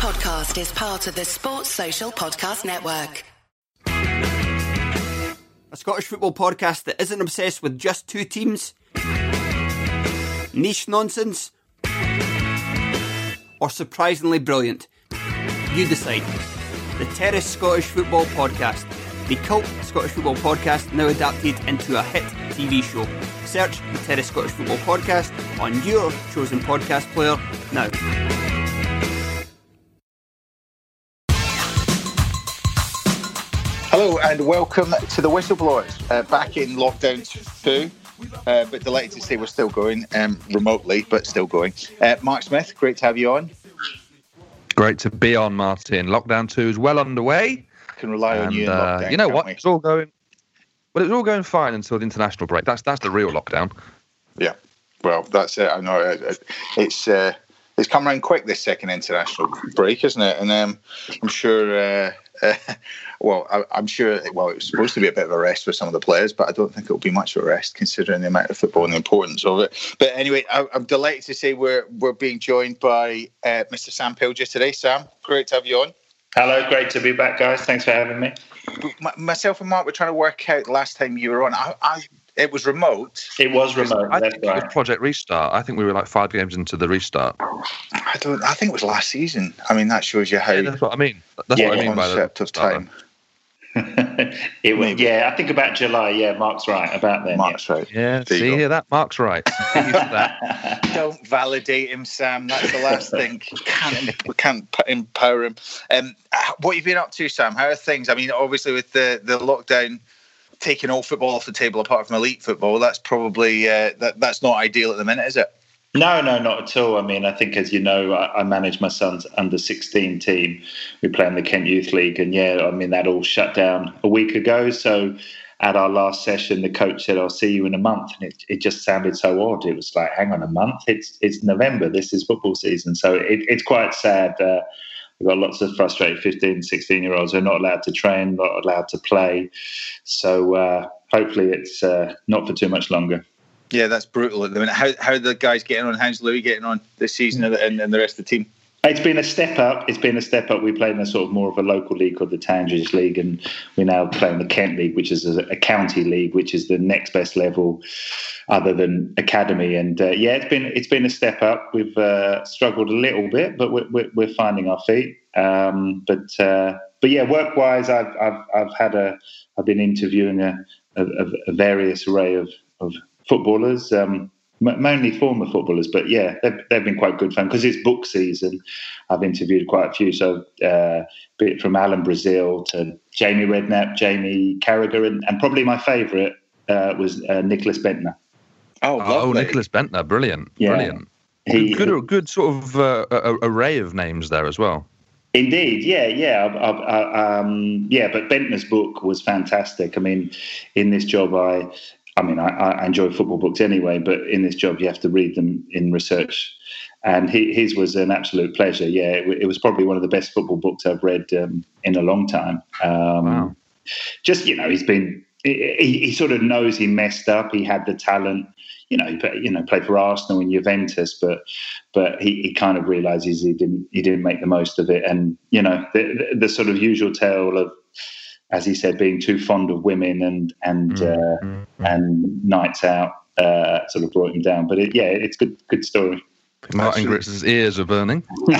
podcast is part of the Sports Social Podcast Network. A Scottish football podcast that isn't obsessed with just two teams, niche nonsense, or surprisingly brilliant. You decide. The Terrace Scottish Football Podcast, the cult Scottish football podcast now adapted into a hit TV show. Search the Terrace Scottish Football Podcast on your chosen podcast player now. Hello and welcome to the Whistleblowers. Uh, back in lockdown two, uh, but delighted to say we're still going um, remotely, but still going. Uh, Mark Smith, great to have you on. Great to be on, Martin. Lockdown two is well underway. Can rely on you in uh, lockdown. you know what? we? It's all going. Well, it's all going fine until the international break. That's that's the real lockdown. Yeah. Well, that's it. I know it, it- it's uh, it's come around quick this second international break, isn't it? And um, I'm sure. Uh, uh, well, I, I'm sure. Well, it was supposed to be a bit of a rest for some of the players, but I don't think it'll be much of a rest considering the amount of football and the importance of it. But anyway, I, I'm delighted to say we're we're being joined by uh, Mr. Sam Pilger today. Sam, great to have you on. Hello, great to be back, guys. Thanks for having me. My, myself and Mark were trying to work out last time you were on. I, I it was remote. It was remote. I That's think it was. Project Restart. I think we were like five games into the restart. I don't. I think it was last season. I mean, that shows you how Yeah, that's what I mean. That's Yeah, what I mean by the concept of restart. time. it was, yeah, I think about July. Yeah, Mark's right about then. Mark's right. Yeah, There you see go. here that Mark's right. See you for that. Don't validate him, Sam. That's the last thing. We can't, we can't empower him. Um, what you've you been up to, Sam? How are things? I mean, obviously with the, the lockdown taking all football off the table apart from elite football, that's probably uh, that that's not ideal at the minute, is it? No, no, not at all. I mean, I think, as you know, I, I manage my son's under 16 team. We play in the Kent Youth League, and yeah, I mean, that all shut down a week ago. So at our last session, the coach said, I'll see you in a month. And it, it just sounded so odd. It was like, hang on a month, it's, it's November, this is football season. So it, it's quite sad. Uh, We've got lots of frustrated 15, 16 year olds who are not allowed to train, not allowed to play. So uh, hopefully it's uh, not for too much longer. Yeah, that's brutal at the minute. How how are the guys getting on? How's Louis getting on this season and, and, the rest of the team? It's been a step up. It's been a step up. We played in a sort of more of a local league called the Tandridge League, and we now play in the Kent League, which is a, a county league, which is the next best level, other than academy. And uh, yeah, it's been it's been a step up. We've uh, struggled a little bit, but we're, we're, we're finding our feet. Um, but uh, but yeah, work wise, I've, I've I've had a I've been interviewing a, a, a various array of of footballers. Um, m- mainly former footballers, but yeah, they've, they've been quite good fun because it's book season. I've interviewed quite a few, so uh, be it from Alan Brazil to Jamie Redknapp, Jamie Carragher, and, and probably my favourite uh, was uh, Nicholas Bendtner. Oh, Oh. Nicholas Bendtner, brilliant, Yeah. brilliant. He, good, good sort of uh, a- a- array of names there as well. Indeed, yeah, yeah, I've, I've, I, um, yeah. But Bendtner's book was fantastic. I mean, in this job, I, I mean, I, I enjoy football books anyway, but in this job, you have to read them in research. And he, his was an absolute pleasure. Yeah, it, it was probably one of the best football books I've read um, in a long time. Um, Wow. Just you know, he's been. He, he sort of knows he messed up. He had the talent. You know, he you know, played for Arsenal and Juventus, but but he, he kind of realizes he didn't he didn't make the most of it and you know the, the, the sort of usual tale of as he said being too fond of women and and Mm, uh, mm, mm. and nights out uh, sort of brought him down but it, yeah it's good good story Martin Gritz's ears are burning.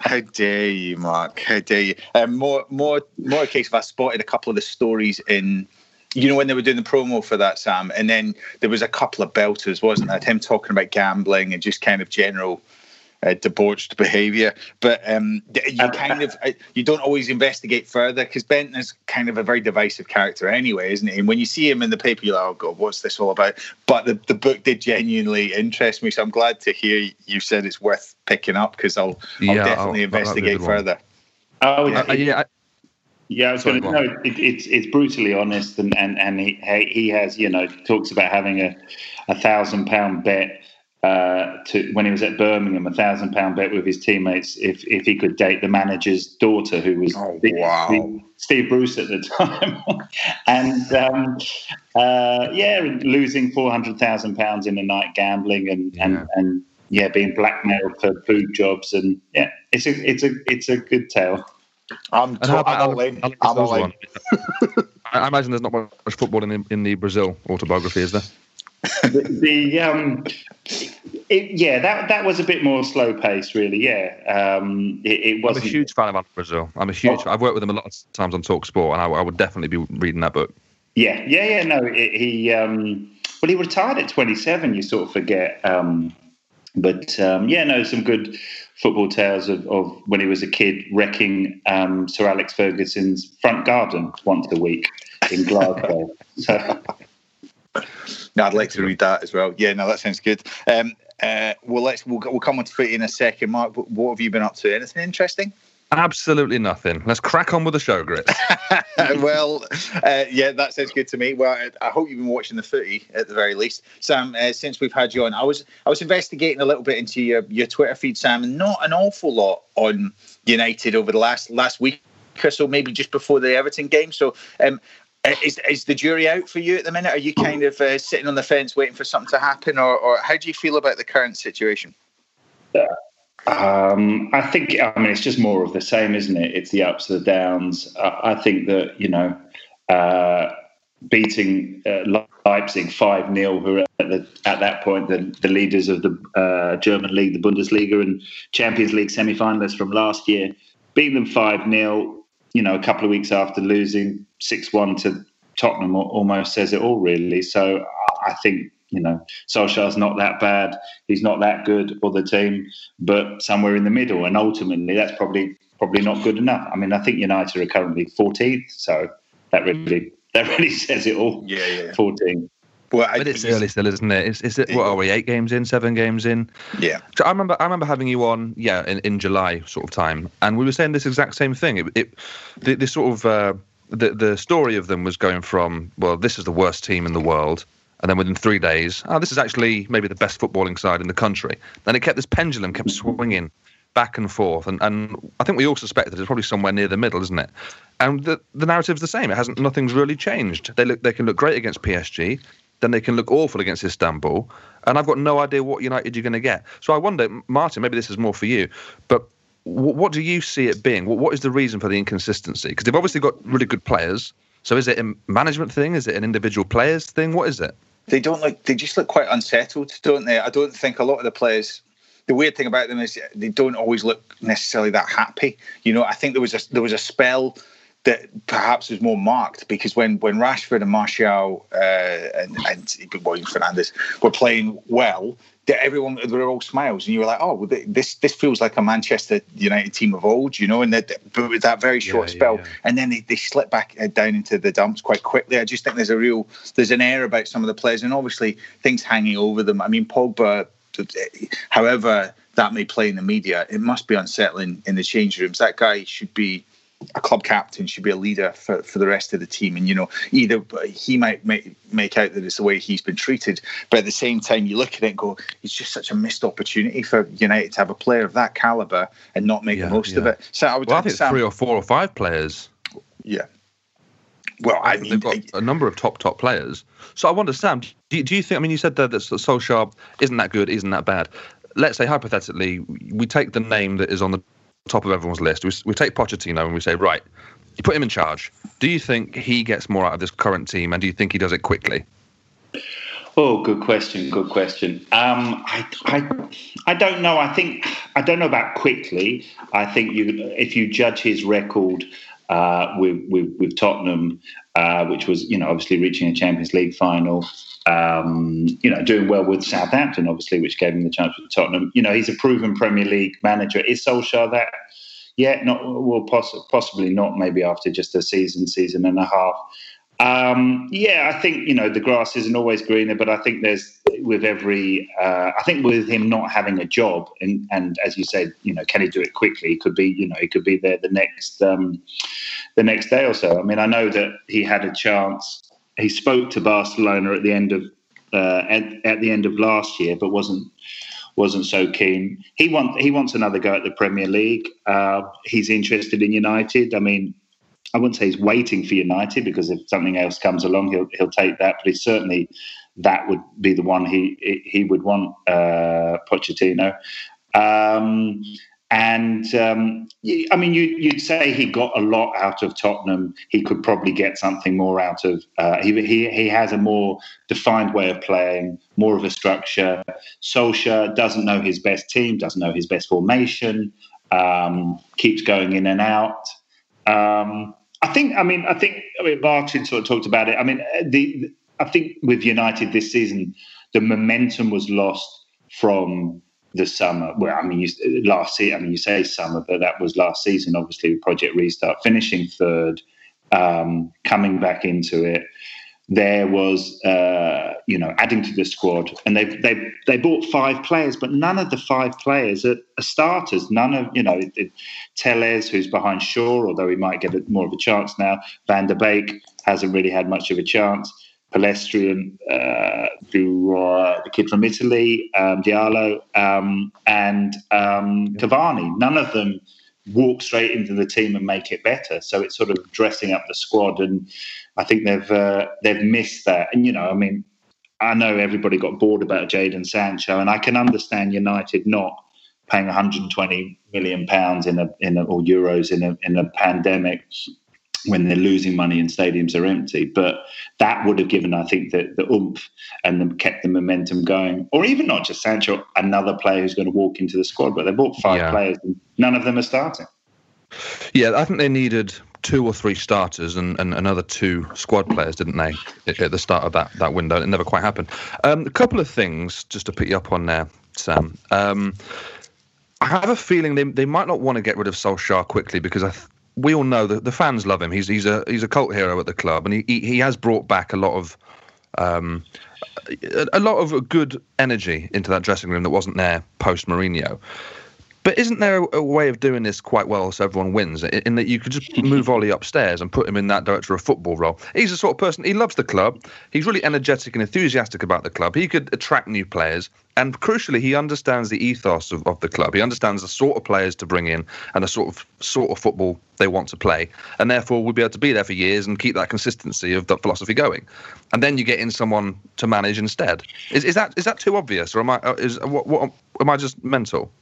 How dare you, Mark? How dare you? Um, more, more, more a case of I spotted a couple of the stories in, you know, when they were doing the promo for that, Sam, and then there was a couple of belters, wasn't that? Him talking about gambling and just kind of general uh, debauched behaviour. But um, you kind of uh, you don't always investigate further because Bendtner is kind of a very divisive character anyway, isn't he? And when you see him in the paper, you're like, oh god, what's this all about? But the, the book did genuinely interest me, so I'm glad to hear you said it's worth picking up because I'll, I'll Yeah, definitely I'll- that'll be a investigate further. oh Uh, uh, yeah, I- Yeah, I was Sorry, going to go know it, it's it's brutally honest, and and and he he has you know talks about having a a thousand pound bet uh, to when he was at Birmingham, a thousand pound bet with his teammates if if he could date the manager's daughter, who was Oh, Steve- wow. Steve Bruce at the time, and um, uh, yeah, losing four hundred thousand pounds in a night gambling, and Yeah. and and yeah, being blackmailed for food jobs, and yeah, it's a it's a it's a good tale. I'm, to- I'm all in. I'm all in. I I imagine there's not much football in the, in the Brazil autobiography, is there? The, the um, it, yeah, that that was a bit more slow pace, really. Yeah, um, it, it I'm a huge fan of Alex Brazil. I'm a huge. Oh. I've worked with him a lot of times on Talk Sport, and I, I would definitely be reading that book. Yeah, yeah, yeah. No, it, he um, well, he retired at 27. You sort of forget. Um, but um, yeah, no, some good football tales of, of when he was a kid wrecking um, Sir Alex Ferguson's front garden once a week in Glasgow. so No, I'd like to read that as well. Yeah, no, that sounds good. Um, uh, well, let's we'll, we'll come on to footy in a second. Mark, what, what have you been up to? Anything interesting? Absolutely nothing. Let's crack on with the show, Grit. well, uh, yeah, that sounds good to me. Well, I, hope you've been watching the footy at the very least, Sam. Uh, since we've had you on, I was I was investigating a little bit into your, your Twitter feed, Sam, and not an awful lot on United over the last last week or so, maybe just before the Everton game. So, um, is is the jury out for you at the minute? Are you kind of uh, sitting on the fence waiting for something to happen, or, or how do you feel about the current situation? Um, I think, I mean, it's just more of the same, isn't it? It's the ups and the downs. I, I think that, you know, uh, beating uh, Leipzig 5 0, who at, the, at that point the, the leaders of the uh, German league, the Bundesliga, and Champions League semi finalists from last year, beating them 5 0, you know, a couple of weeks after losing 6 1 to Tottenham almost says it all, really. So I think, you know, Solskjaer's not that bad. He's not that good, or the team, but somewhere in the middle. And ultimately, that's probably probably not good enough. I mean, I think United are currently 14th, so that really mm. that really says it all. Yeah, yeah. 14. Well, But it's early still, isn't it? Is, is it what are we? Eight games in, seven games in. Yeah. So I remember, I remember having you on, yeah, in, in July sort of time, and we were saying this exact same thing. It, it the, the sort of uh, the the story of them was going from, well, this is the worst team in the world, and then within three days, oh, this is actually maybe the best footballing side in the country. Then it kept this pendulum kept swinging back and forth, and, and I think we all suspected it's probably somewhere near the middle, isn't it? And the the narrative's the same. It hasn't. Nothing's really changed. They look. They can look great against PSG. Then they can look awful against Istanbul. And I've got no idea what United you're going to get. So I wonder, Martin, maybe this is more for you, but wh- what do you see it being? What what is the reason for the inconsistency? Because they've obviously got really good players. So is it a management thing? Is it an individual players thing? What is it? they don't look they just look quite unsettled don't they i don't think a lot of the players the weird thing about them is they don't always look necessarily that happy you know i think there was a there was a spell that perhaps was more marked because when when Rashford and Martial uh, and and well, Fernandes were playing well, that everyone they were all smiles, and you were like, oh, well, this this feels like a Manchester United team of old, you know. And that but with that very short Yeah, yeah, spell, yeah. and then they, they slip back uh, down into the dumps quite quickly. I just think there's a real there's an air about some of the players, and obviously things hanging over them. I mean, Pogba, however that may play in the media, it must be unsettling in the change rooms. That guy should be a club captain, should be a leader for, for the rest of the team. And you know, either he might make make out that it's the way he's been treated, but at the same time, you look at it and go, it's just such a missed opportunity for United to have a player of that caliber and not make Yeah, the most of it. So I would Well, I think Sam, three or four or five players. yeah. Well, I mean, they've got a number of top top players. So I wonder, Sam, do you, do you think? I mean, you said that that Solskjaer isn't that good, isn't that bad. Let's say hypothetically, we take the name that is on the top of everyone's list. We, we take Pochettino and we say, right, you put him in charge. Do you think he gets more out of this current team, and do you think he does it quickly? Oh, good question. Good question. Um, I, I, I don't know. I think I don't know about quickly. I think you, if you judge his record uh, with, with with Tottenham, uh, which was you know obviously reaching a Champions League final, um, you know doing well with Southampton, obviously, which gave him the chance with Tottenham. You know he's a proven Premier League manager. Is Solskjaer that? Yeah, not well, poss- possibly not. Maybe after just a season, season and a half. Um, yeah, I think you know the grass isn't always greener, but I think there's with every. Uh, I think with him not having a job, and and as you said, you know, can he do it quickly? He could be, you know, he could be there the next um, the next day or so. I mean, I know that he had a chance. He spoke to Barcelona at the end of uh, at, at the end of last year, but wasn't wasn't so keen. He want he wants another go at the Premier League. Uh, he's interested in United. I mean, I wouldn't say he's waiting for United because if something else comes along, he'll he'll take that. But he's certainly that would be the one he he would want uh, Pochettino. Um, and um, I mean, you, would say he got a lot out of Tottenham. He could probably get something more out of. Uh, he, he he has a more defined way of playing, more of a structure. Solskjaer doesn't know his best team, doesn't know his best formation, um, keeps going in and out. Um, I think. I mean, I think. I mean, Martin sort of talked about it. I mean, the I think with United this season, the momentum was lost from the summer. Well, I mean, you, last season, I mean, you say summer, but that was last season, obviously, Project Restart, finishing third, um, coming back into it. There was, uh, you know, adding to the squad, and they they they bought five players, but none of the five players are, are starters. None of you know, it, Telles, who's behind Shaw, although he might get more of a chance now. Van der Beek hasn't really had much of a chance. Pellistri uh, to uh, the kid from Italy, um, Diallo, um, and um, Cavani. None of them walk straight into the team and make it better. So it's sort of dressing up the squad, and I think they've uh, they've missed that. And you know, I mean, I know everybody got bored about Jadon Sancho, and I can understand United not paying 120 million pounds in a in a, or euros in a in a pandemic when they're losing money and stadiums are empty. But that would have given, I think, the, the oomph and the, kept the momentum going. Or even not just Sancho, another player who's going to walk into the squad. But they bought five yeah. players and none of them are starting. Yeah, I think they needed two or three starters and, and another two squad players, didn't they, at the start of that, that window? It never quite happened. Um, a couple of things just to put you up on there, Sam. Um, I have a feeling they, they might not want to get rid of Solskjaer quickly because I, th- we all know that the fans love him. He's he's a he's a cult hero at the club, and he he, has brought back a lot of um, a, lot of good energy into that dressing room that wasn't there post Mourinho. But isn't there a, a, way of doing this quite well so everyone wins? In, in that you could just move Ollie upstairs and put him in that director of football role. He's the sort of person, he loves the club. He's really energetic and enthusiastic about the club. He could attract new players. And crucially, he understands the ethos of, of the club. He understands the sort of players to bring in and the sort of sort of football they want to play. And therefore, we'll be able to be there for years and keep that consistency of that philosophy going. And then you get in someone to manage instead. Is, is that is that too obvious, or am I uh, is what, what am I just mental?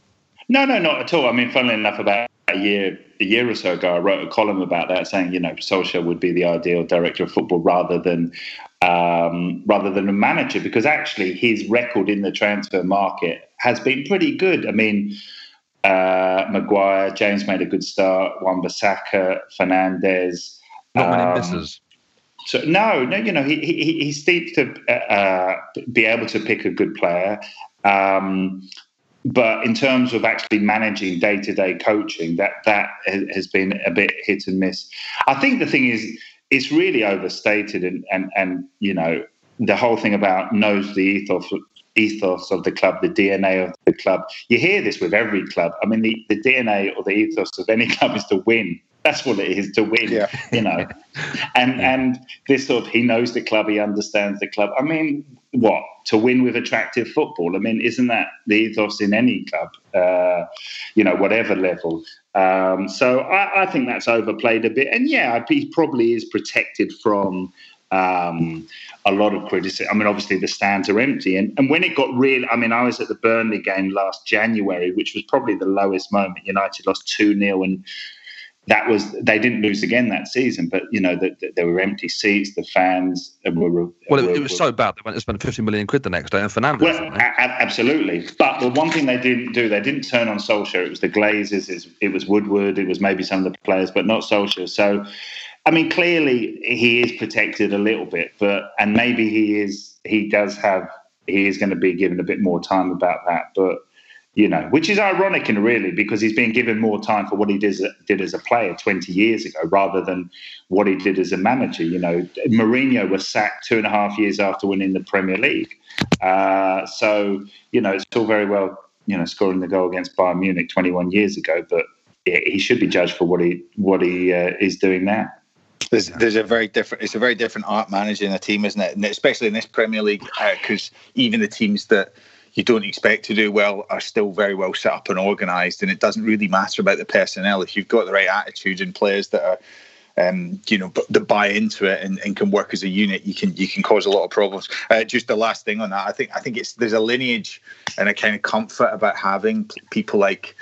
No, no, not at all. I mean, funnily enough, about a year a year or so ago, I wrote a column about that, saying you know Solskjaer would be the ideal director of football rather than um, rather than a manager, because actually his record in the transfer market has been pretty good. I mean. Uh, Maguire, James made a good start. Wan-Bissaka, Fernandes. Not many um, misses. So no, no, you know he he, he seems to uh, be able to pick a good player. Um, but in terms of actually managing day to day coaching, that that has been a bit hit and miss. I think the thing is, it's really overstated, and and and you know the whole thing about knows the ethos ethos of the club, the DNA of the club. You hear this with every club. I mean, the, the DNA or the ethos of any club is to win. That's what it is to win, yeah. you know. And yeah. and this sort of he knows the club, he understands the club. I mean, what to win with attractive football. I mean, isn't that the ethos in any club? Uh, you know, whatever level. Um, so I, I, think that's overplayed a bit. And yeah, he probably is protected from um, a lot of criticism. I mean, obviously the stands are empty, and and when it got real, I mean, I was at the Burnley game last January, which was probably the lowest moment. United lost two 0 and that was they didn't lose again that season, but you know that the, there were empty seats, the fans uh, were. well, were, it, was so bad they went and spent fifty million quid the next day on Fernandes. Well, a- absolutely, but the one thing they didn't do, they didn't turn on Solskjaer. It was the Glazers, it was Woodward, it was maybe some of the players, but not Solskjaer. So, I mean, clearly he is protected a little bit, but and maybe he is he does have he is going to be given a bit more time about that, but you know, which is ironic and really because he's been given more time for what he did, did as a player 20 years ago rather than what he did as a manager. You know, Mourinho was sacked two and a half years after winning the Premier League. Uh, so, you know, it's all very well, you know, scoring the goal against Bayern Munich 21 years ago, but he should be judged for what he what he uh, is doing now. There's, there's a very different it's a very different art managing a team, isn't it? And especially in this Premier League, because uh, even the teams that you don't expect to do well are still very well set up and organised. And it doesn't really matter about the personnel if you've got the right attitude and players that are um, you know, that buy into it and, and, can work as a unit, you can you can cause a lot of problems. Uh, just the last thing on that, I think I think it's there's a lineage and a kind of comfort about having people like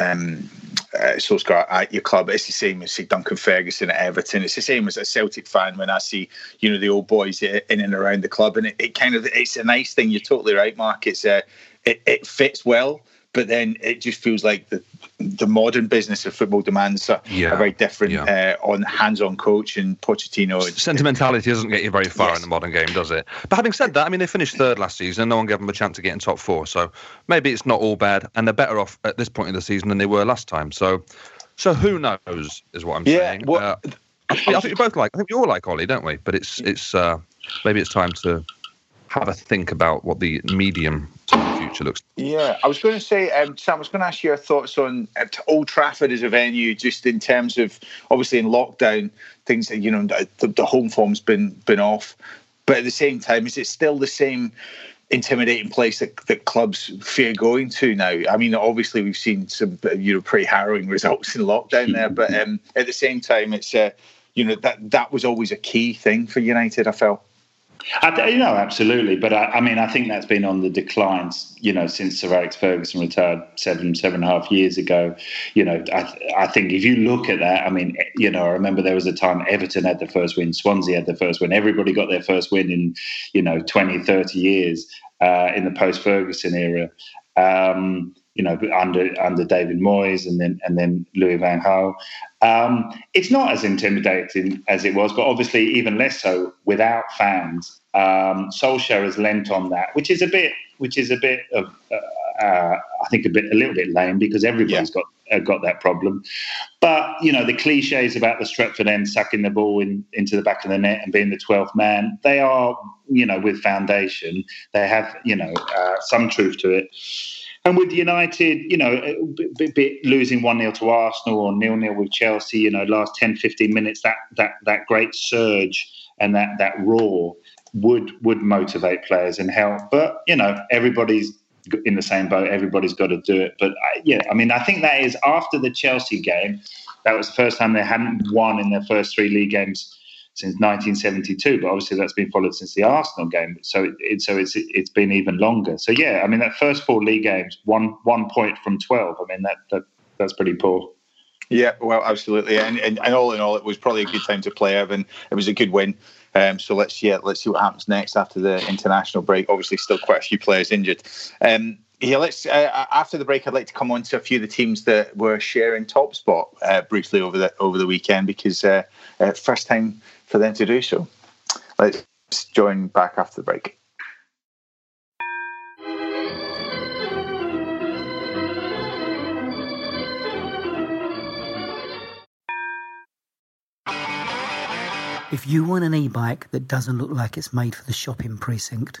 um, uh, Solskjaer at your club. It's the same as see Duncan Ferguson at Everton. It's the same as a Celtic fan when I see you know the old boys in and around the club, and it, it kind of it's a nice thing. You're totally right, Mark. It's uh, it, it fits well but then it just feels like the the modern business of football demands a, yeah. a very different yeah. uh, on hands-on coach and Pochettino. Sentimentality doesn't get you very far yes. in the modern game, does it? But having said that, I mean they finished third last season. And no one gave them a chance to get in top four, so maybe it's not all bad, and they're better off at this point in the season than they were last time. So, so who knows is what I'm yeah, saying. Well, uh, I, think, I think we both like. I think we all like Ollie, don't we? But it's it's uh, maybe it's time to have a think about what the medium future looks. like. Yeah, I was going to say, um, Sam, I was going to ask you your thoughts on uh, Old Trafford as a venue, just in terms of obviously in lockdown, things that you know the, the home form's been been off, but at the same time, is it still the same? intimidating place that, that clubs fear going to now. I mean, obviously we've seen some you know pretty harrowing results in lockdown there, but um, at the same time, it's uh, you know that that was always a key thing for United. I felt. I, you know, absolutely. But I, I, mean, I think that's been on the declines, you know, since Sir Alex Ferguson retired seven, seven and a half years ago. You know, I, I think if you look at that, I mean, you know, I remember there was a time Everton had the first win, Swansea had the first win. Everybody got their first win in, you know, 20, 30 years uh, in the post Ferguson era. Um, you know, under under David Moyes and then and then Louis Van Gaal. Um, it's not as intimidating as it was, but obviously even less so without fans. Um, Solskjaer has lent on that, which is a bit, which is a bit of, uh, uh, I think, a bit, a little bit lame because everybody's yeah. got uh, got that problem. But you know, the cliches about the Stretford end sucking the ball in, into the back of the net and being the twelfth man, they are, you know, with foundation. They have, you know, uh, some truth to it. And with United, you know, losing 1 0 to Arsenal or nil nil with Chelsea, you know, last 10, 15 minutes, that, that, that great surge and that, that roar would would motivate players and help. But, you know, everybody's in the same boat. Everybody's got to do it. But I, yeah, I mean, I think that is after the Chelsea game. That was the first time they hadn't won in their first three league games since 1972. But obviously, that's been followed since the Arsenal game. So it, it, so it's it's been even longer. So yeah, I mean that first four league games, one one point from 12. I mean that that that's pretty poor. Yeah, well, absolutely, and, and, and all in all, it was probably a good time to play, Everton. It was a good win. Um, so let's yeah, let's see what happens next after the international break. Obviously, still quite a few players injured. Um, yeah, let's. Uh, after the break, I'd like to come on to a few of the teams that were sharing top spot uh, briefly over the over the weekend because uh, uh first time for them to do so. Let's join back after the break. If you want an e-bike that doesn't look like it's made for the shopping precinct,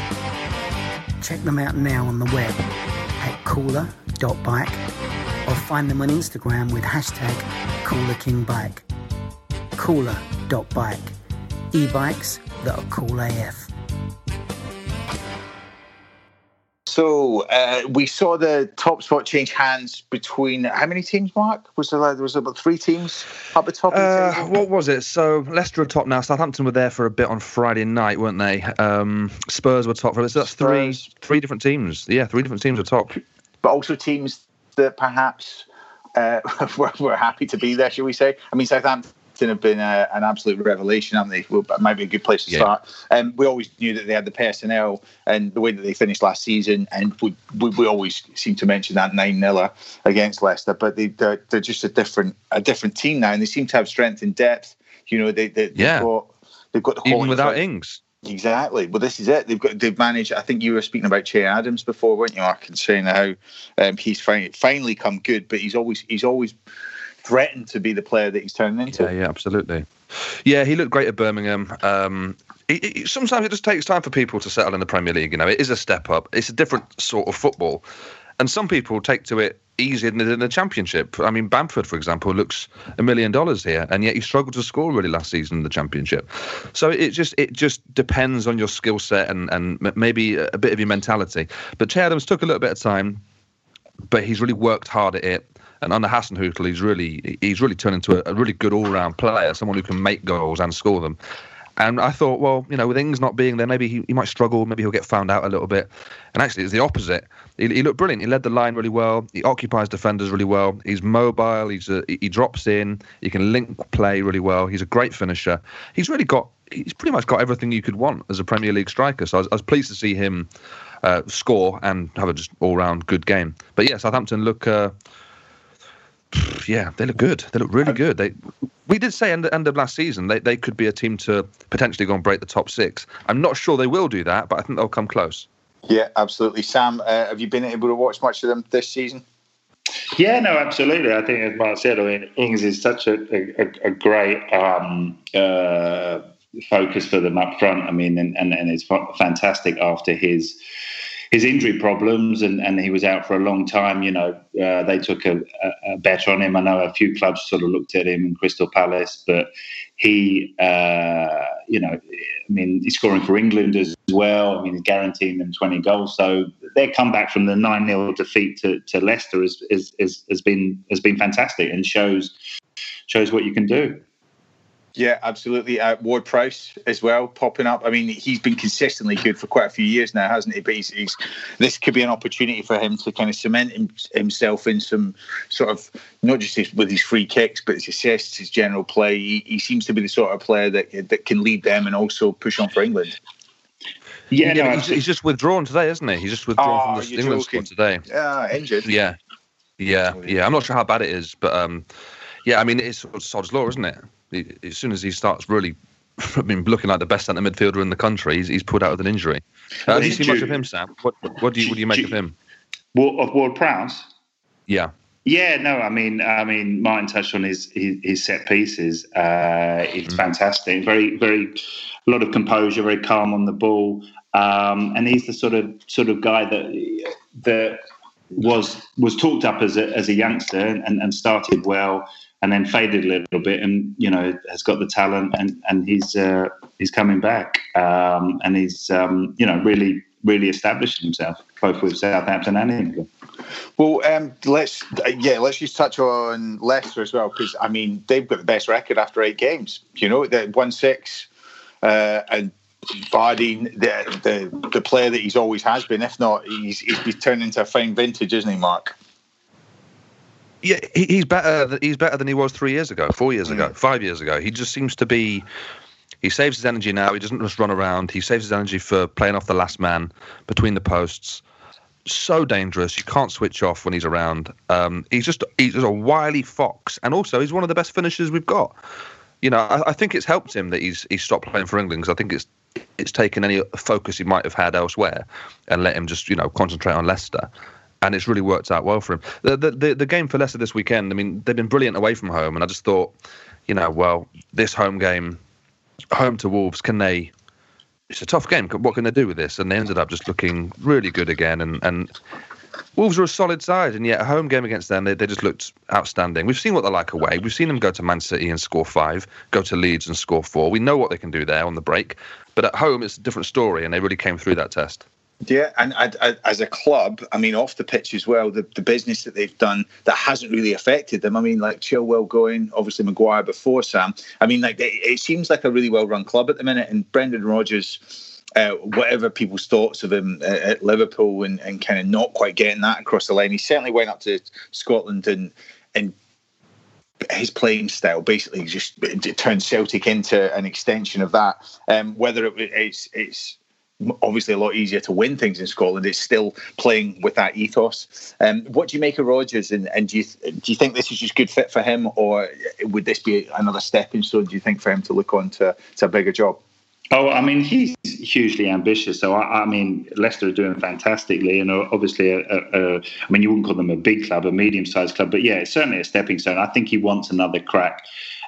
Check them out now on the web at cooler.bike or find them on Instagram with hashtag CoolerKingBike cooler.bike. E-bikes that are cool AF. So uh, we saw the top spot change hands between how many teams? Mark was there? There was about three teams up at the top. Uh, the what was it? So Leicester are top now. Southampton were there for a bit on Friday night, weren't they? Um, Spurs were top for it. So that's three three different teams. Yeah, three different teams are top. But also teams that perhaps uh, were, were happy to be there. Shall we say? I mean, Southampton have been a, an absolute revelation, haven't they? Well, might be a good place to yeah. start. Um, we always knew that they had the personnel and the way that they finished last season, and we, we, we always seem to mention that nine 0 against Leicester. But they, they're, they're just a different a different team now, and they seem to have strength and depth. You know, they, they yeah. they've got they've got the even without Ings. Exactly. Well, this is it. They've got they've managed. I think you were speaking about Che Adams before, weren't you, Mark? And saying how um, he's finally finally come good, but he's always he's always threaten to be the player that he's turning into. Yeah, yeah, absolutely. Yeah, he looked great at Birmingham. Um, sometimes it just takes time for people to settle in the Premier League. You know, it is a step up. It's a different sort of football, and some people take to it easier than in the Championship. I mean, Bamford, for example, looks a million dollars here, and yet he struggled to score really last season in the Championship. So it just it just depends on your skill set and and maybe a bit of your mentality. But Che Adams took a little bit of time, but he's really worked hard at it. And under Hasenhüttl, he's really he's really turned into a, a really good all round player, someone who can make goals and score them. And I thought, well, you know, with Ings not being there, maybe he, he might struggle. Maybe he'll get found out a little bit. And actually, it's the opposite. He, he looked brilliant. He led the line really well. He occupies defenders really well. He's mobile. He's a, he drops in. He can link play really well. He's a great finisher. He's really got. He's pretty much got everything you could want as a Premier League striker. So I was, I was pleased to see him uh, score and have a just all-round good game. But yeah, Southampton look. Uh, yeah, they look good. They look really good. They we did say end, end of last season they, they could be a team to potentially go and break the top six. I'm not sure they will do that, but I think they'll come close. Yeah, absolutely. Sam, uh, have you been able to watch much of them this season? Yeah, no, absolutely. I think, as Mark said, I mean, Ings is such a, a, a great um, uh, focus for them up front. I mean, and, and, and it's fantastic after his his injury problems, and, and he was out for a long time. You know, uh, they took a, a, a, bet on him. I know a few clubs sort of looked at him in Crystal Palace, but he, uh, you know, I mean, he's scoring for England as well. I mean, he's guaranteeing them 20 goals. So their comeback from the 9 0 defeat to, to Leicester is, is, has been has been fantastic and shows shows what you can do. Yeah, absolutely. Uh, Ward Prowse as well popping up. I mean, he's been consistently good for quite a few years now, hasn't he? But he's, he's, this could be an opportunity for him to kind of cement him, himself in some sort of not just his, with his free kicks, but his assists, his general play. He, he, seems to be the sort of player that that can lead them and also push on for England. Yeah, yeah no, he's, he's, just withdrawn today, isn't he? He's just withdrawn oh, from the England joking. squad today. Yeah, injured. Yeah, yeah, yeah. I'm not sure how bad it is, but um, yeah, I mean, it's sod's law, isn't it? As soon as he starts really, I mean, looking like the best centre midfielder in the country, he's, he's pulled out with an injury. Uh, have you seen much of him, Sam? What, what do you what do you make of him? of Ward Prowse? Yeah. Yeah, no, I mean, I mean, Martin touched on his his, his set pieces. Uh, it's mm. fantastic. Very, very, a lot of composure, very calm on the ball, um, and he's the sort of sort of guy that that was was talked up as a as a youngster and, and started well and then faded a little bit, and you know has got the talent, and and he's uh, he's coming back, um, and he's um, you know really really established himself both with Southampton and England. Well, um, let's yeah, let's just touch on Leicester as well because I mean they've got the best record after eight games. You know, they won six, uh, and Vardy, the, the the player that he's always has been. If not, he's he's turned into a fine vintage, isn't he, Mark? Yeah, he's better. He's better than he was three years ago, four years ago, mm. five years ago. He just seems to be. He saves his energy now. He doesn't just run around. He saves his energy for playing off the last man between the posts. So dangerous. You can't switch off when he's around. Um, he's just he's just a wily fox, and also he's one of the best finishers we've got. You know, I, I think it's helped him that he's he's stopped playing for England because I think it's it's taken any focus he might have had elsewhere and let him just you know concentrate on Leicester and it's really worked out well for him. The, the, the the game for Leicester this weekend. I mean, they've been brilliant away from home, and I just thought, you know, well, this home game, home to Wolves, can they? It's a tough game. What can they do with this? And they ended up just looking really good again, and and. Wolves are a solid side, and yet a home game against them, they, they just looked outstanding. We've seen what they're like away. We've seen them go to Man City and score five, go to Leeds and score four. We know what they can do there on the break. But at home, it's a different story, and they really came through that test. Yeah, and I, I, as a club, I mean, off the pitch as well, the, the business that they've done that hasn't really affected them. I mean, like Chilwell going, obviously Maguire before Sam. I mean, like it, it seems like a really well run club at the minute. And Brendan Rodgers, uh, whatever people's thoughts of him at, at Liverpool and, and kind of not quite getting that across the line, he certainly went up to Scotland and and his playing style basically just turned Celtic into an extension of that. Um, whether it, it's it's obviously a lot easier to win things in Scotland. It's still playing with that ethos. Um, what do you make of Rodgers, and, and do you do you think this is just good fit for him, or would this be another stepping stone? Do you think for him to look on to, to a bigger job? Oh, I mean, he's hugely ambitious. So, I, I mean, Leicester are doing fantastically, and obviously, a, a, a, I mean, you wouldn't call them a big club, a medium-sized club, but yeah, it's certainly a stepping stone. I think he wants another crack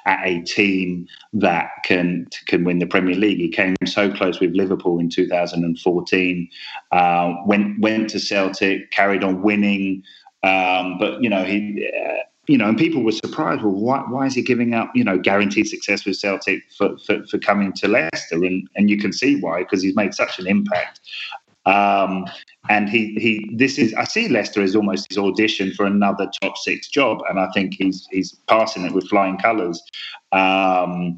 at a team that can can win the Premier League. He came so close with Liverpool in 2014. Uh, went went to Celtic, carried on winning, um, but you know he. Uh, you know, and people were surprised. Well, why, why is he giving up, you know, guaranteed success with Celtic for, for, for coming to Leicester? And, and you can see why, because he's made such an impact. Um, and he, he, this is, I see Leicester as almost his audition for another top six job. And I think he's, he's passing it with flying colours. Um,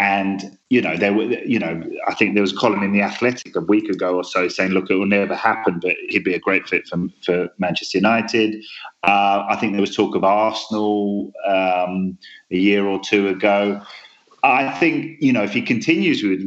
and you know, there were, you know, I think there was a column in the Athletic a week ago or so saying, "Look, it will never happen, but he'd be a great fit for, for Manchester United." Uh, I think there was talk of Arsenal um, a year or two ago. I think you know if he continues with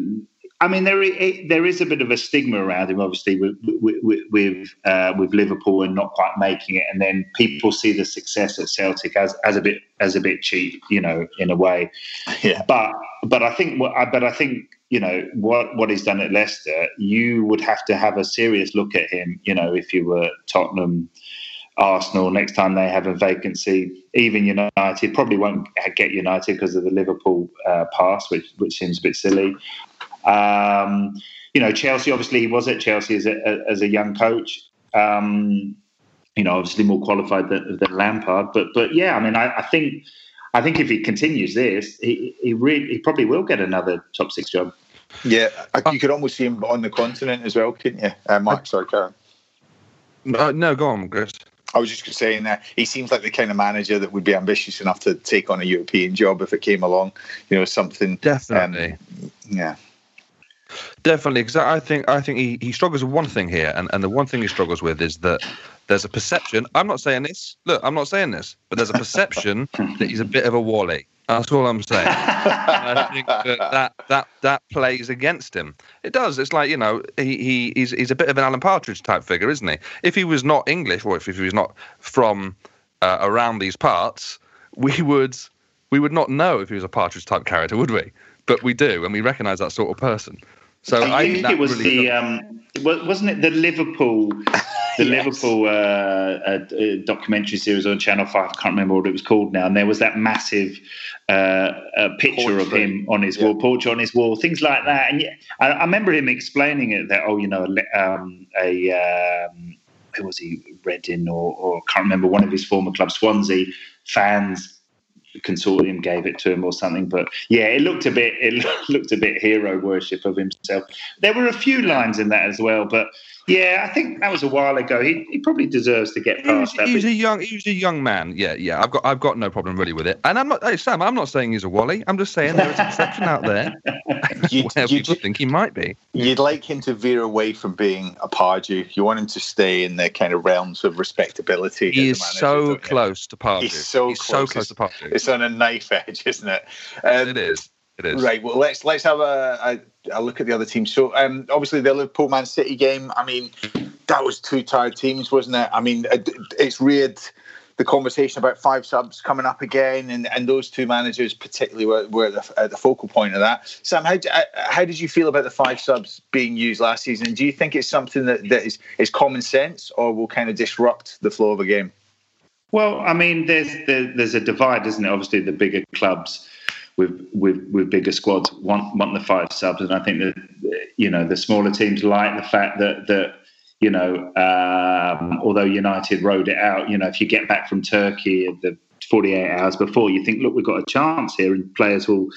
I mean, there is, there is a bit of a stigma around him, obviously, with with with, uh, with, Liverpool and not quite making it, and then people see the success at Celtic as, as a bit as a bit cheap, you know, in a way. Yeah. But but I think but I think you know what what he's done at Leicester, you would have to have a serious look at him, you know, if you were Tottenham. Arsenal next time they have a vacancy. Even United probably won't get United because of the Liverpool uh, pass, which which seems a bit silly. Um, you know, Chelsea, obviously, he was at Chelsea as a, as a young coach. Um, you know, obviously more qualified than, than Lampard. But but yeah, I mean, I, I, think I think if he continues this, he he, really, he probably will get another top six job. Yeah, you could almost see him on the continent as well, couldn't you? Uh, Mark, sorry, Karen. Uh, no, go on, Chris. I was just saying that he seems like the kind of manager that would be ambitious enough to take on a European job if it came along. You know, something. Definitely. Um, yeah. Definitely, because I think I think he, he struggles with one thing here, and, and the one thing he struggles with is that there's a perception. I'm not saying this. Look, I'm not saying this, but there's a perception that he's a bit of a wally. That's all I'm saying. I think that, that that that plays against him. It does. It's like you know he, he he's he's a bit of an Alan Partridge type figure, isn't he? If he was not English, or if, if he was not from uh, around these parts, we would we would not know if he was a Partridge type character, would we? But we do, and we recognise that sort of person. So I, I think it was really the um, wasn't it the Liverpool the yes. Liverpool uh, uh, uh, documentary series on Channel Five. I can't remember what it was called now. And there was that massive uh, picture portrait. of him on his yeah. wall, portrait on his wall, things like that. And yeah, I, I remember him explaining it that oh, you know, um, a um, who was he, Reading or, or I can't remember one of his former clubs, Swansea fans consortium gave it to him or something. But yeah, it looked a bit it looked a bit hero worship of himself. There were a few lines in that as well, but yeah, I think that was a while ago. He, he probably deserves to get past he's, that. He's a young he's a young man. Yeah, yeah. I've got I've got no problem really with it. And I'm not hey Sam, I'm not saying he's a wally. I'm just saying there is a perception out there you'd, where you'd, people think he might be. You'd like him to veer away from being a Pardew. You want him to stay in the kind of realms of respectability. He is manager, so close to Pardew. He's so he's close. so close to Pardew. It's on a knife edge, isn't it? Um, it is. It is. Right. Well, let's let's have a, a, a look at the other teams. So, um, obviously, the Liverpool Man City game. I mean, that was two tired teams, wasn't it? I mean, it's reared the conversation about five subs coming up again, and, and those two managers particularly were, were at, the, at the focal point of that. Sam, how, uh, how did you feel about the five subs being used last season? Do you think it's something that, that is, is common sense or will kind of disrupt the flow of a game? Well, I mean, there's there, there's a divide, isn't it? Obviously, the bigger clubs with with with bigger squads want want the five subs, and I think that you know the smaller teams like the fact that that you know um, although United rode it out, you know if you get back from Turkey the 48 hours before, you think look we've got a chance here, and players will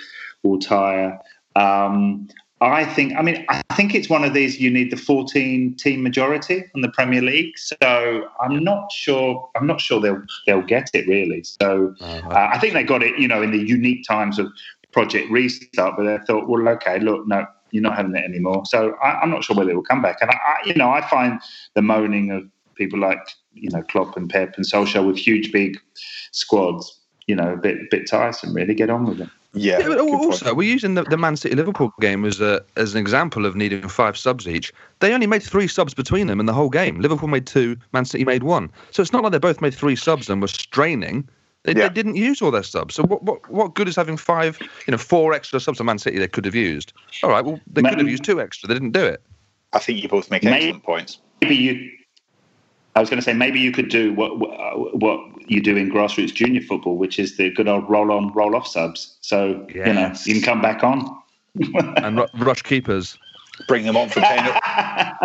will tire. Um, I think, I mean, I think it's one of these. You need the 14 team majority in the Premier League, so I'm not sure. I'm not sure they'll they'll get it really. So uh-huh. uh, I think they got it, you know, in the unique times of Project Restart. But they thought, well, okay, look, no, you're not having it anymore. So I, am not sure whether it will come back. And I, I, you know, I find the moaning of people like you know Klopp and Pep and Solskjaer with huge big squads, you know, a bit bit tiresome. Really, get on with it. Yeah. yeah also, we're using the, the Man City Liverpool game as a as an example of needing five subs each. They only made three subs between them in the whole game. Liverpool made two, Man City made one. So it's not like they both made three subs and were straining. They, Yeah. they didn't use all their subs. So what, what what good is having five, you know, four extra subs to Man City they could have used? All right, well they Ma- could have used two extra. They didn't do it. I think you both make Maybe- excellent points. maybe you. I was going to say maybe you could do what what what you do in grassroots junior football, which is the good old roll on, roll off subs. So you know you can come back on. And ru- rush keepers. Bring them on for penalties.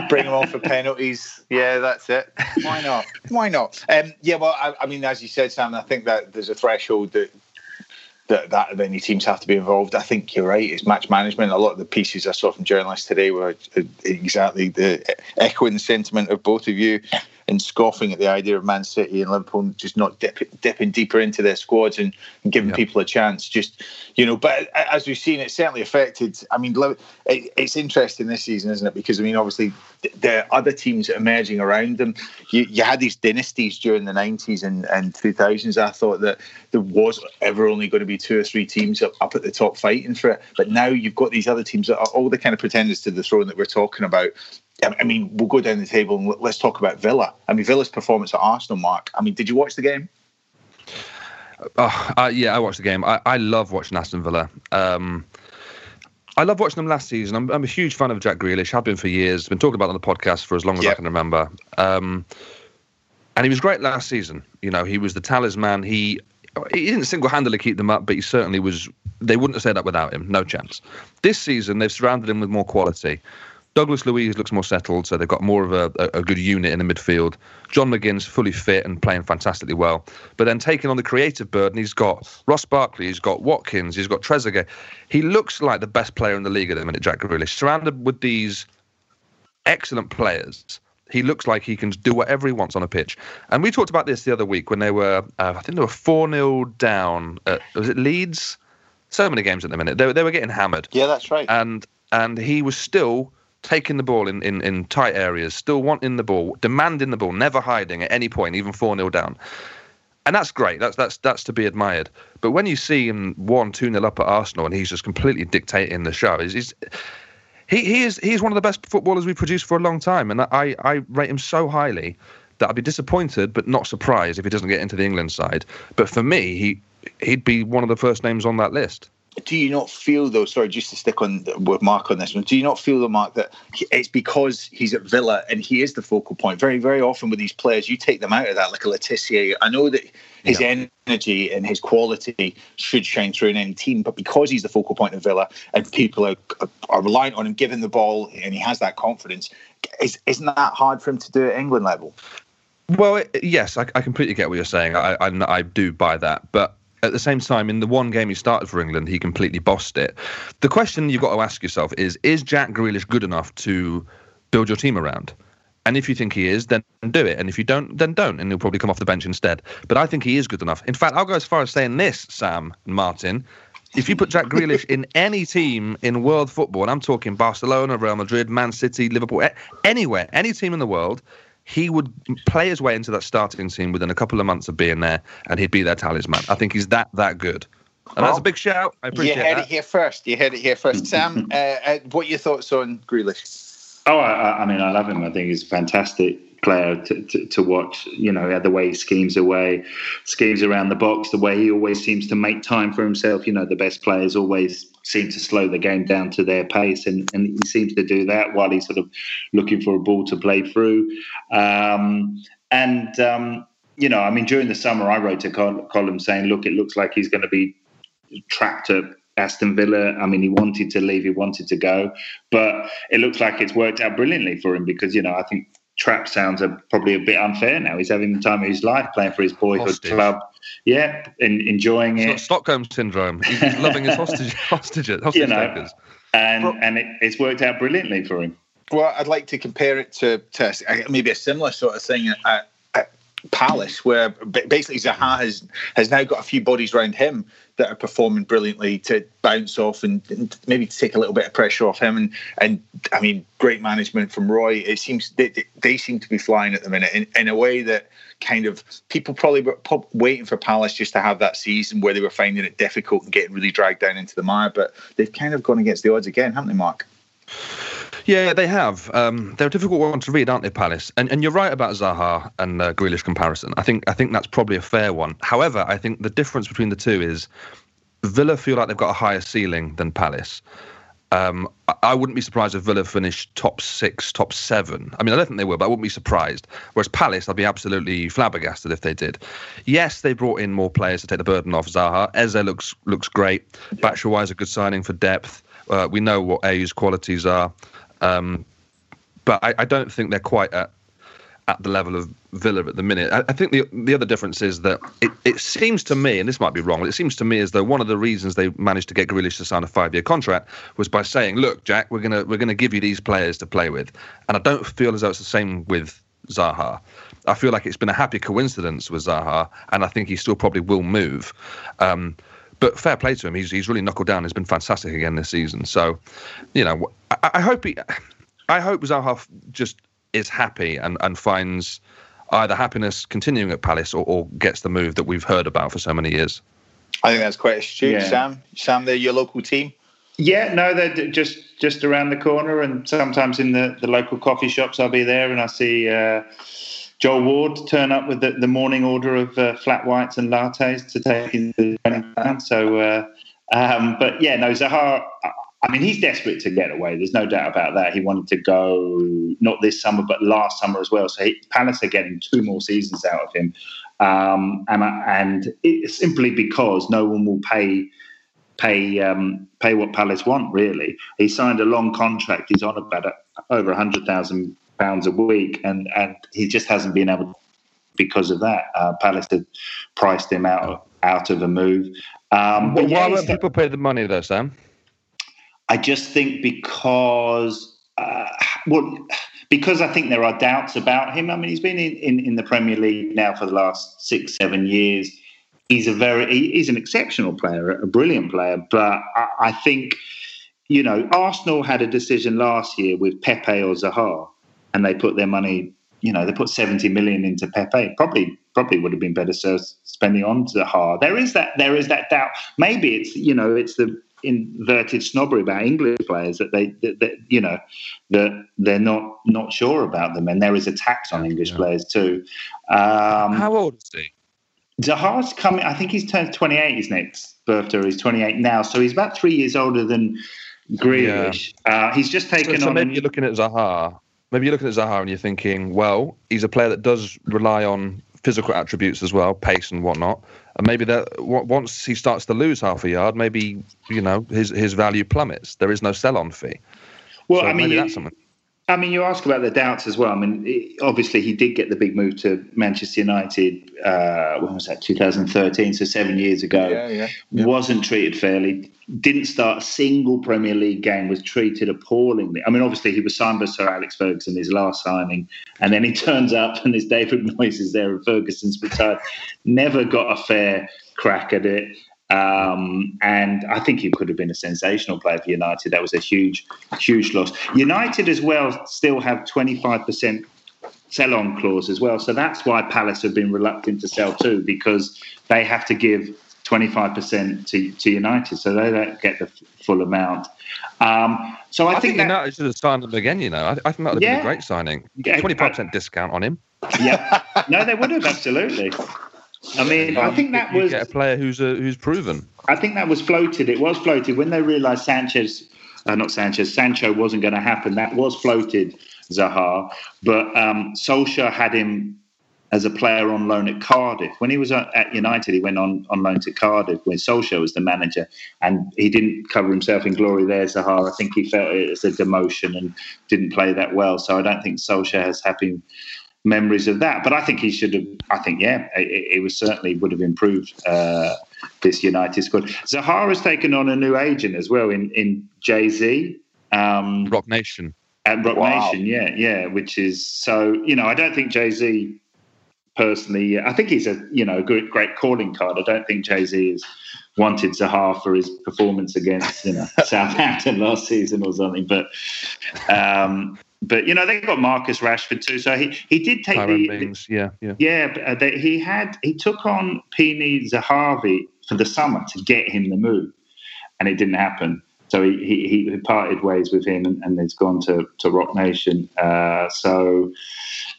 Bring them on for penalties. Yeah, that's it. Why not? Why not? Um, yeah, well, I, I mean, as you said, Sam, I think that there's a threshold that that that many teams have to be involved. I think you're right. It's match management. A lot of the pieces I saw from journalists today were exactly the echoing the sentiment of both of you and scoffing at the idea of Man City and Liverpool just not dip, dipping deeper into their squads and, and giving Yeah. people a chance. Just you know, but as we've seen, it certainly affected. I mean, it, it's interesting this season, isn't it? Because I mean, obviously, th- there are other teams emerging around them. You, you had these dynasties during the nineties and and two thousands. I thought that there was ever only going to be two or three teams up, up at the top fighting for it, but now you've got these other teams that are all the kind of pretenders to the throne that we're talking about. I mean, we'll go down the table and let's talk about Villa. I mean, Villa's performance at Arsenal, Mark. I mean, did you watch the game? Oh, uh, yeah, I watched the game. I, I love watching Aston Villa. Um, I love watching them last season. I'm, I'm a huge fan of Jack Grealish. Have been for years. Been talking about on the podcast for as long as I can remember. Um, and he was great last season. You know, he was the talisman. He he didn't single-handedly keep them up, but he certainly was. They wouldn't have said that without him. No chance. This season, they've surrounded him with more quality. Douglas Luiz looks more settled, so they've got more of a, a, good unit in the midfield. John McGinn's fully fit and playing fantastically well. But then taking on the creative burden, he's got Ross Barkley, he's got Watkins, he's got Trezeguet. He looks like the best player in the league at the minute, Jack Grealish. Surrounded with these excellent players, he looks like he can do whatever he wants on a pitch. And we talked about this the other week when they were, uh, I think they were 4 0 down. At, was it Leeds? So many games at the minute. They, were- they were getting hammered Yeah, that's right. and and he was still taking the ball in, in, in tight areas, still wanting the ball, demanding the ball, never hiding at any point, even 4 0 down. And that's great. That's that's that's to be admired. But when you see him one, two nil up at Arsenal and he's just completely dictating the show, he's, he's he, he is he's one of the best footballers we've produced for a long time. And I, I rate him so highly that I'd be disappointed but not surprised if he doesn't get into the England side. But for me, he he'd be one of the first names on that list. Do you not feel though sorry just to stick on with mark on this one do you not feel the mark that he- it's because he's at villa and he is the focal point very very often with these players you take them out of that like a Letitia i know that his energy and his quality should shine through in any team but because he's the focal point of villa and people are, are reliant on him giving the ball and he has that confidence is, isn't that hard for him to do at england level Well, yes, I, I completely get what you're saying. I, I, I do buy that. But at the same time, in the one game he started for England, he completely bossed it. The question you've got to ask yourself is Is Jack Grealish good enough to build your team around? And if you think he is, then do it. And if you don't, then don't. And he'll probably come off the bench instead. But I think he is good enough. In fact, I'll go as far as saying this, Sam and Martin. If you put Jack Grealish in any team in world football, and I'm talking Barcelona, Real Madrid, Man City, Liverpool, anywhere, any team in the world, he would play his way into that starting team within a couple of months of being there, and he'd be their talisman. I think he's that that good. And that's a big shout. I appreciate you appreciate heard that. it here first you heard it here first sam uh, uh, what are your thoughts on grealish Oh, I, I- I mean, I love him. I think he's a fantastic player to, to, to watch. You know, the way he schemes away, schemes around the box, the way he always seems to make time for himself. You know, the best players always seem to slow the game down to their pace, and, and he seems to do that while he's sort of looking for a ball to play through. Um, and um, you know, I mean, during the summer, I wrote a col- column saying, "Look, it looks like he's going to be trapped at Aston Villa. I mean, he wanted to leave, he wanted to go, but it looks like it's worked out brilliantly for him because, you know, I think trap sounds are probably a bit unfair now. He's having the time of his life playing for his boyhood Hostage. club. Yeah, and enjoying It's it. not Stockholm syndrome. He's he's loving his hostage, hostages, hostage You know. takers. And, and it, it's worked out brilliantly for him. Well, I'd like to compare it to, to maybe a similar sort of thing at, at Palace, where basically Zaha has has now got a few bodies around him that are performing brilliantly to bounce off and, and maybe to take a little bit of pressure off him. And and I mean, great management from Roy. It seems they, they- seem to be flying at the minute in, in a way that kind of people probably were waiting for Palace just to have that season where they were finding it difficult and getting really dragged down into the mire. But they've kind of gone against the odds again, haven't they, Mark? Yeah, they have. Um, they're a difficult one to read, aren't they, Palace? And and you're right about Zaha and uh, Grealish comparison. I think I think that's probably a fair one. However, I think the difference between the two is Villa feel like they've got a higher ceiling than Palace. Um, I wouldn't be surprised if Villa finished top six, top seven. I mean, I don't think they will, but I wouldn't be surprised. Whereas Palace, I'd be absolutely flabbergasted if they did. Yes, they brought in more players to take the burden off Zaha. Eze looks looks great. Yeah. Batshuayi a good signing for depth. Uh, we know what Ayew's qualities are. Um, but I, I, don't think they're quite at at the level of Villa at the minute. I, I, think the the other difference is that it, it seems to me, and this might be wrong, it seems to me as though one of the reasons they managed to get Grealish to sign a five year contract was by saying, "Look, Jack, we're gonna we're gonna give you these players to play with," and I don't feel as though it's the same with Zaha. I feel like it's been a happy coincidence with Zaha, and I think he still probably will move. Um, but fair play to him. He's he's really knuckled down. He's been fantastic again this season. So, you know, I, I hope he, I hope Zaha just is happy and and finds either happiness continuing at Palace or, or gets the move that we've heard about for so many years. I think that's quite astute, yeah. Sam. Sam, they're your local team. Yeah, no, they're just just around the corner, and sometimes in the, the local coffee shops, I'll be there, and I see uh, Joel Ward turn up with the, the morning order of uh, flat whites and lattes to take into the training plan. So, uh, um, but yeah, no, Zaha. I mean, he's desperate to get away. There's no doubt about that. He wanted to go not this summer, but last summer as well. So he, Palace are getting two more seasons out of him, um, and and it's simply because no one will pay pay um, pay what Palace want. Really, he signed a long contract. He's on about a, over a hundred thousand pounds a week, and and he just hasn't been able to, because of that. Uh, Palace had priced him out out of a move. Um, but why won't people pay the money though, Sam? I just think because uh, well. Because I think there are doubts about him. I mean, he's been in, in, in the Premier League now for the last six, seven years. He's a very, he's an exceptional player, a brilliant player. But I, I think, you know, Arsenal had a decision last year with Pepe or Zaha and they put their money, you know, they put 70 million into Pepe. Probably, probably would have been better served spending on Zaha. There is that, there is that doubt. Maybe it's, you know, it's the inverted snobbery about English players that they, that, that you know, that they're not not sure about them, and there is a tax on English yeah. players too. Um, How old is he? Zaha's coming. I think he's turned 28. His next birthday. He's 28 now, so he's about three years older than Grealish. Yeah. Uh, he's just taken so, so on. Maybe you're looking at Zaha maybe you're looking at Zaha and you're thinking, well, he's a player that does rely on physical attributes as well, pace and whatnot. And maybe that once he starts to lose half a yard, maybe you know his his value plummets. There is no sell-on fee. Well, so I mean, maybe that's something. I mean, you ask about the doubts as well. I mean, obviously he did get the big move to Manchester United. Uh, when was that? 2013, so seven years ago. Yeah, yeah, yeah. Wasn't treated fairly. Didn't start a single Premier League game. Was treated appallingly. I mean, obviously he was signed by Sir Alex Ferguson, his last signing, and then he turns up and there's David Moyes is there, and Ferguson's retired. Never got a fair crack at it. Um, and I think he could have been a sensational player for United. That was a huge, huge loss. United as well still have 25% sell on clause as well. So that's why Palace have been reluctant to sell too, because they have to give 25% to, to United. So they don't get the full amount. Um, so I, I think, think that, United should have signed him again, you know. I, I think that would have yeah, been a great signing. 25% discount on him. Yeah. No, they would have, absolutely. I mean, I think that you was get a player who's uh, who's proven. I think that was floated. It was floated when they realised Sanchez, uh, not Sanchez, Sancho wasn't going to happen. That was floated, Zaha. But um, Solskjaer had him as a player on loan at Cardiff. When he was at United, he went on, on loan to Cardiff when Solskjaer was the manager, and he didn't cover himself in glory there, Zaha. I think he felt it as a demotion and didn't play that well. So I don't think Solskjaer has happy memories of that. But I think he should have. I think yeah, it, it was certainly would have improved uh, this United squad. Zahara's taken on a new agent as well in in Jay Z. Um, Roc Nation. At Roc wow. Nation, yeah, yeah, which is so. You know, I don't think Jay Z personally. I think he's a you know good, great calling card. I don't think Jay Z is wanted Zaha for his performance against you know Southampton last season or something. But um, but you know they got Marcus Rashford too, so he he did take the, the, yeah yeah yeah. But, uh, they, he had he took on Pini Zahavi for the summer to get him the move, and it didn't happen. so he, he, he parted ways with him and, and has gone to, to Roc Nation. Uh, so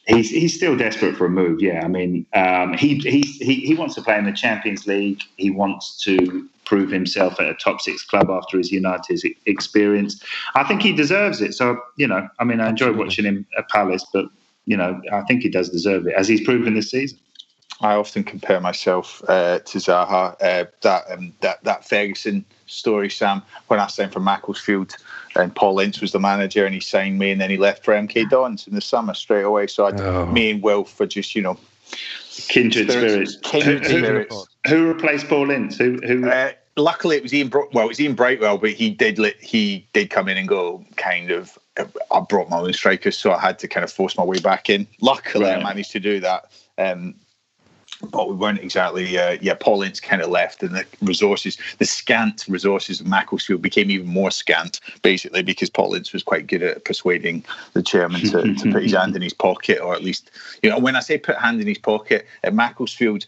he's he's still desperate for a move. Yeah, I mean, um, he, he he he wants to play in the Champions League. He wants to prove himself at a top six club after his United experience. I think he deserves it. So you know, I mean, I enjoy watching him at Palace, but you know, I think he does deserve it as he's proven this season. I often compare myself uh, to Zaha. Uh, that um, that that Ferguson story, Sam, when I signed for Macclesfield, and Paul Ince was the manager, and he signed me, and then he left for MK Dons in the summer straight away. So I, oh. me and Wilf for just you know kindred spirits. Kindred spirits. Who, replaced Paul Ince? Who? who... Uh, luckily, it was Ian. Bro- well, it was Ian Brightwell, but he did let, he did come in and go kind of. I brought my own strikers, so I had to kind of force my way back in. Luckily, right. I managed to do that. Um, but we weren't exactly. Uh, yeah, Paul Ince kind of left, and the resources, the scant resources of Macclesfield became even more scant, basically because Paul Ince was quite good at persuading the chairman to, to put his hand in his pocket, or at least, you know, when I say put hand in his pocket at Macclesfield,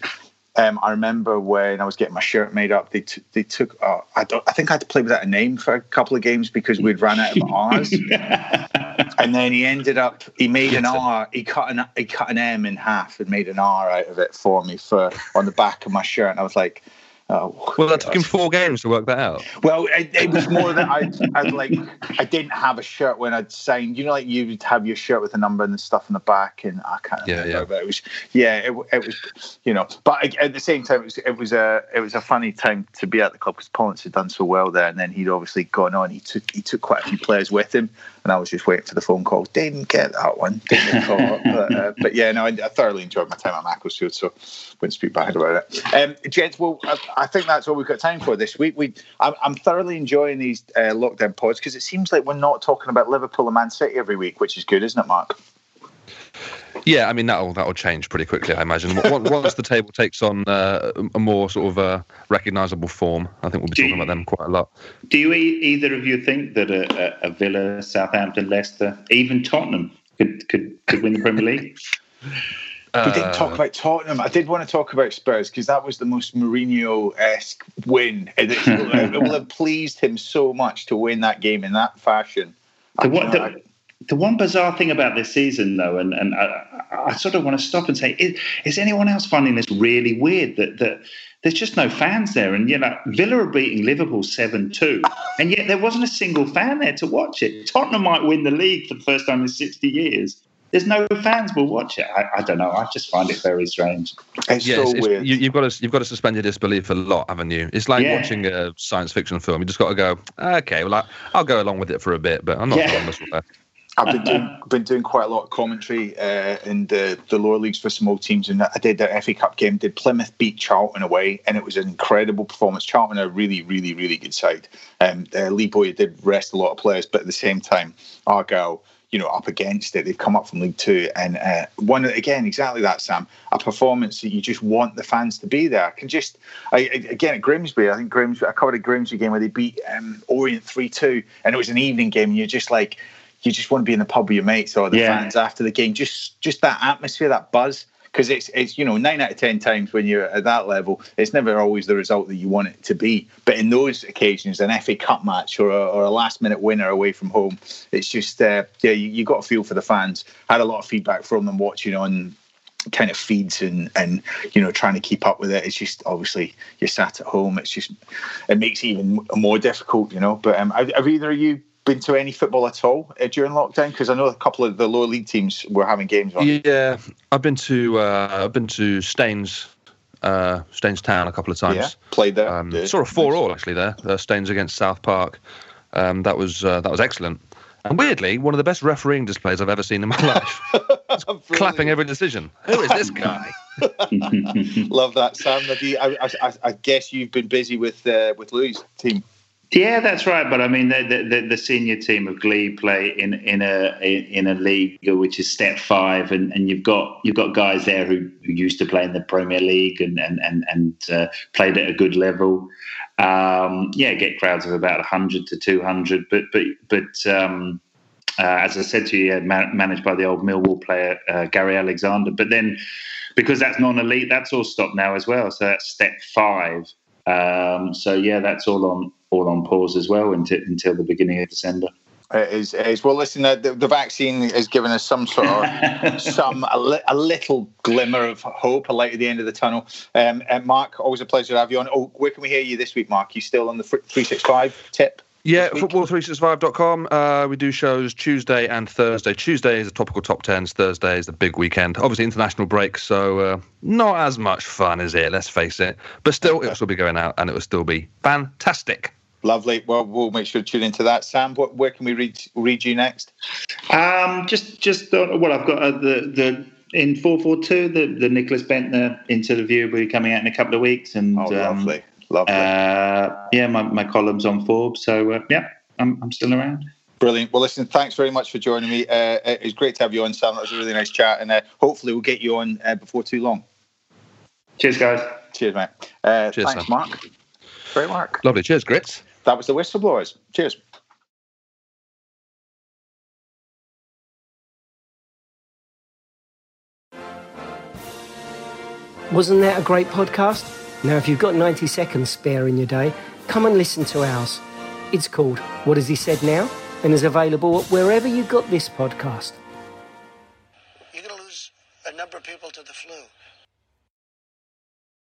um, I remember when I was getting my shirt made up, they t- they took. Uh, I don't. I think I had to play without a name for a couple of games because we'd run out of R's. and then he ended up. He made an R. He cut an he cut an M in half and made an R out of it for me for on the back of my shirt. And I was like, Oh, well, that took him four games to work that out. Well, it, it was more that I, I like I didn't have a shirt when I'd signed. You know, like you would have your shirt with a number and the stuff in the back, and I can't yeah, remember. Yeah. But it was yeah, it, it was you know. But at the same time, it was it was a it was a funny time to be at the club because Paul Ince had done so well there, and then he'd obviously gone on. He took he took quite a few players with him, and I was just waiting for the phone call. Didn't get that one. Didn't call up. But, uh, but, yeah, no, I, I, thoroughly enjoyed my time at Macclesfield, so wouldn't speak bad about it. Um, gents, well, I, I, think that's all we've got time for this week. We, I'm, I'm thoroughly enjoying these uh, lockdown pods because it seems like we're not talking about Liverpool and Man City every week, which is good, isn't it, Mark? Yeah, I mean that'll that'll change pretty quickly, I imagine. Once the table takes on uh, a more sort of uh, recognisable form, I think we'll be do talking you, about them quite a lot. Do you either of you think that a, a, a Villa, Southampton, Leicester, even Tottenham could could, could win the Premier League? we didn't talk uh, about Tottenham. I did want to talk about Spurs because that was the most Mourinho-esque win. It, it, will have pleased him so much to win that game in that fashion. The, what, the, the one bizarre thing about this season, though, and, and I, I sort of want to stop and say, is, is, anyone else finding this really weird that that there's just no fans there? And you know, Villa are beating Liverpool seven two, and yet there wasn't a single fan there to watch it. Tottenham might win the league for the first time in sixty years. There's no fans will watch it. I, I don't know. I just find it very strange. It's yeah, so it's, weird. You, have got to you've got to suspend your disbelief a lot, haven't you? It's like yeah. watching a science fiction film. You just got to go. Okay, well, I, will go along with it for a bit, but I'm not yeah. I've been doing been doing quite a lot of commentary uh, in the, the lower leagues for small teams, and I did the FA Cup game. Did Plymouth beat Charlton away, and it was an incredible performance. Charlton are a really, really, really good side. Um, uh, Lee Bowyer did rest a lot of players, but at the same time, Argyle, you know, up against it. They've come up from League Two, and uh, one again, exactly that, Sam. A performance that you just want the fans to be there. I can just, I, again at Grimsby, I think Grimsby. I covered a Grimsby game where they beat um, Orient three two, and it was an evening game, and you're just like you just want to be in the pub with your mates or the yeah. fans after the game. Just just that atmosphere, that buzz. Because it's it's you know nine out of ten times when you're at that level, it's never always the result that you want it to be. But in those occasions, an FA Cup match or a, or a last minute winner away from home, it's just uh, yeah, you, you got a feel for the fans. I had a lot of feedback from them watching on kind of feeds and and you know trying to keep up with it it's just obviously you're sat at home it's just it makes it even more difficult you know but um, have, have either of you been to any football at all uh, during lockdown? Because I know a couple of the lower league teams were having games on. Yeah, I've been to uh, I've been to Staines. Uh, Staines Town a couple of times. Yeah, played there. Um, sort of four all actually there. Uh, Staines against South Park. Um, that was uh, that was excellent. And weirdly, one of the best refereeing displays I've ever seen in my life. clapping every decision. Who is this guy? Love that, Sam. I, I, I, guess you've been busy with uh, with Louis' team. Yeah, that's right. But I mean, the, the, the, senior team of Glee play in in a in a league which is step five, and, and you've got you've got guys there who, who used to play in the Premier League and and and, and uh, played at a good level. Um, yeah, get crowds of about hundred to two hundred, but but but. Um, uh, as I said to you, managed by the old Millwall player uh, Gary Alexander. But then, because that's non-elite, that's all stopped now as well. So that's step five. Um, so yeah, that's all on all on pause as well until, until the beginning of December. It is, it is. Well, listen, the, the vaccine has given us some sort of some a, li- a, little glimmer of hope, a light at the end of the tunnel. Um, and Mark, always a pleasure to have you on. Oh, where can we hear you this week, Mark? You still on the three six five tip? Yeah, football365.com. Uh, we do shows Tuesday and Thursday. Tuesday is the topical top tens. Thursday is the big weekend. Obviously, international break, so uh, not as much fun as it. Let's face it. But still, it will still be going out, and it will still be fantastic. Lovely. Well, we'll make sure to tune into that. Sam, what, where can we read read you next? Um, just, just uh, well, I've got uh, the the in four four two the the Nicklas Bendtner interview will be coming out in a couple of weeks, and oh, lovely, um, lovely. Uh, yeah, my, my columns on Forbes. So uh, yeah, I'm I'm still around. Brilliant. Well, listen, thanks very much for joining me. Uh, it's great to have you on, Sam. That was a really nice chat, and uh, hopefully we'll get you on before too long. Cheers, guys. Cheers, mate. Cheers, thanks, Sam. Mark. Great, Mark. Lovely. Cheers, Grits that was the whistleblowers. Cheers. Wasn't that a great podcast? Now, if you've got 90 seconds spare in your day, come and listen to ours. It's called What Has He Said Now? and is available wherever you got this podcast. You're going to lose a number of people to the flu.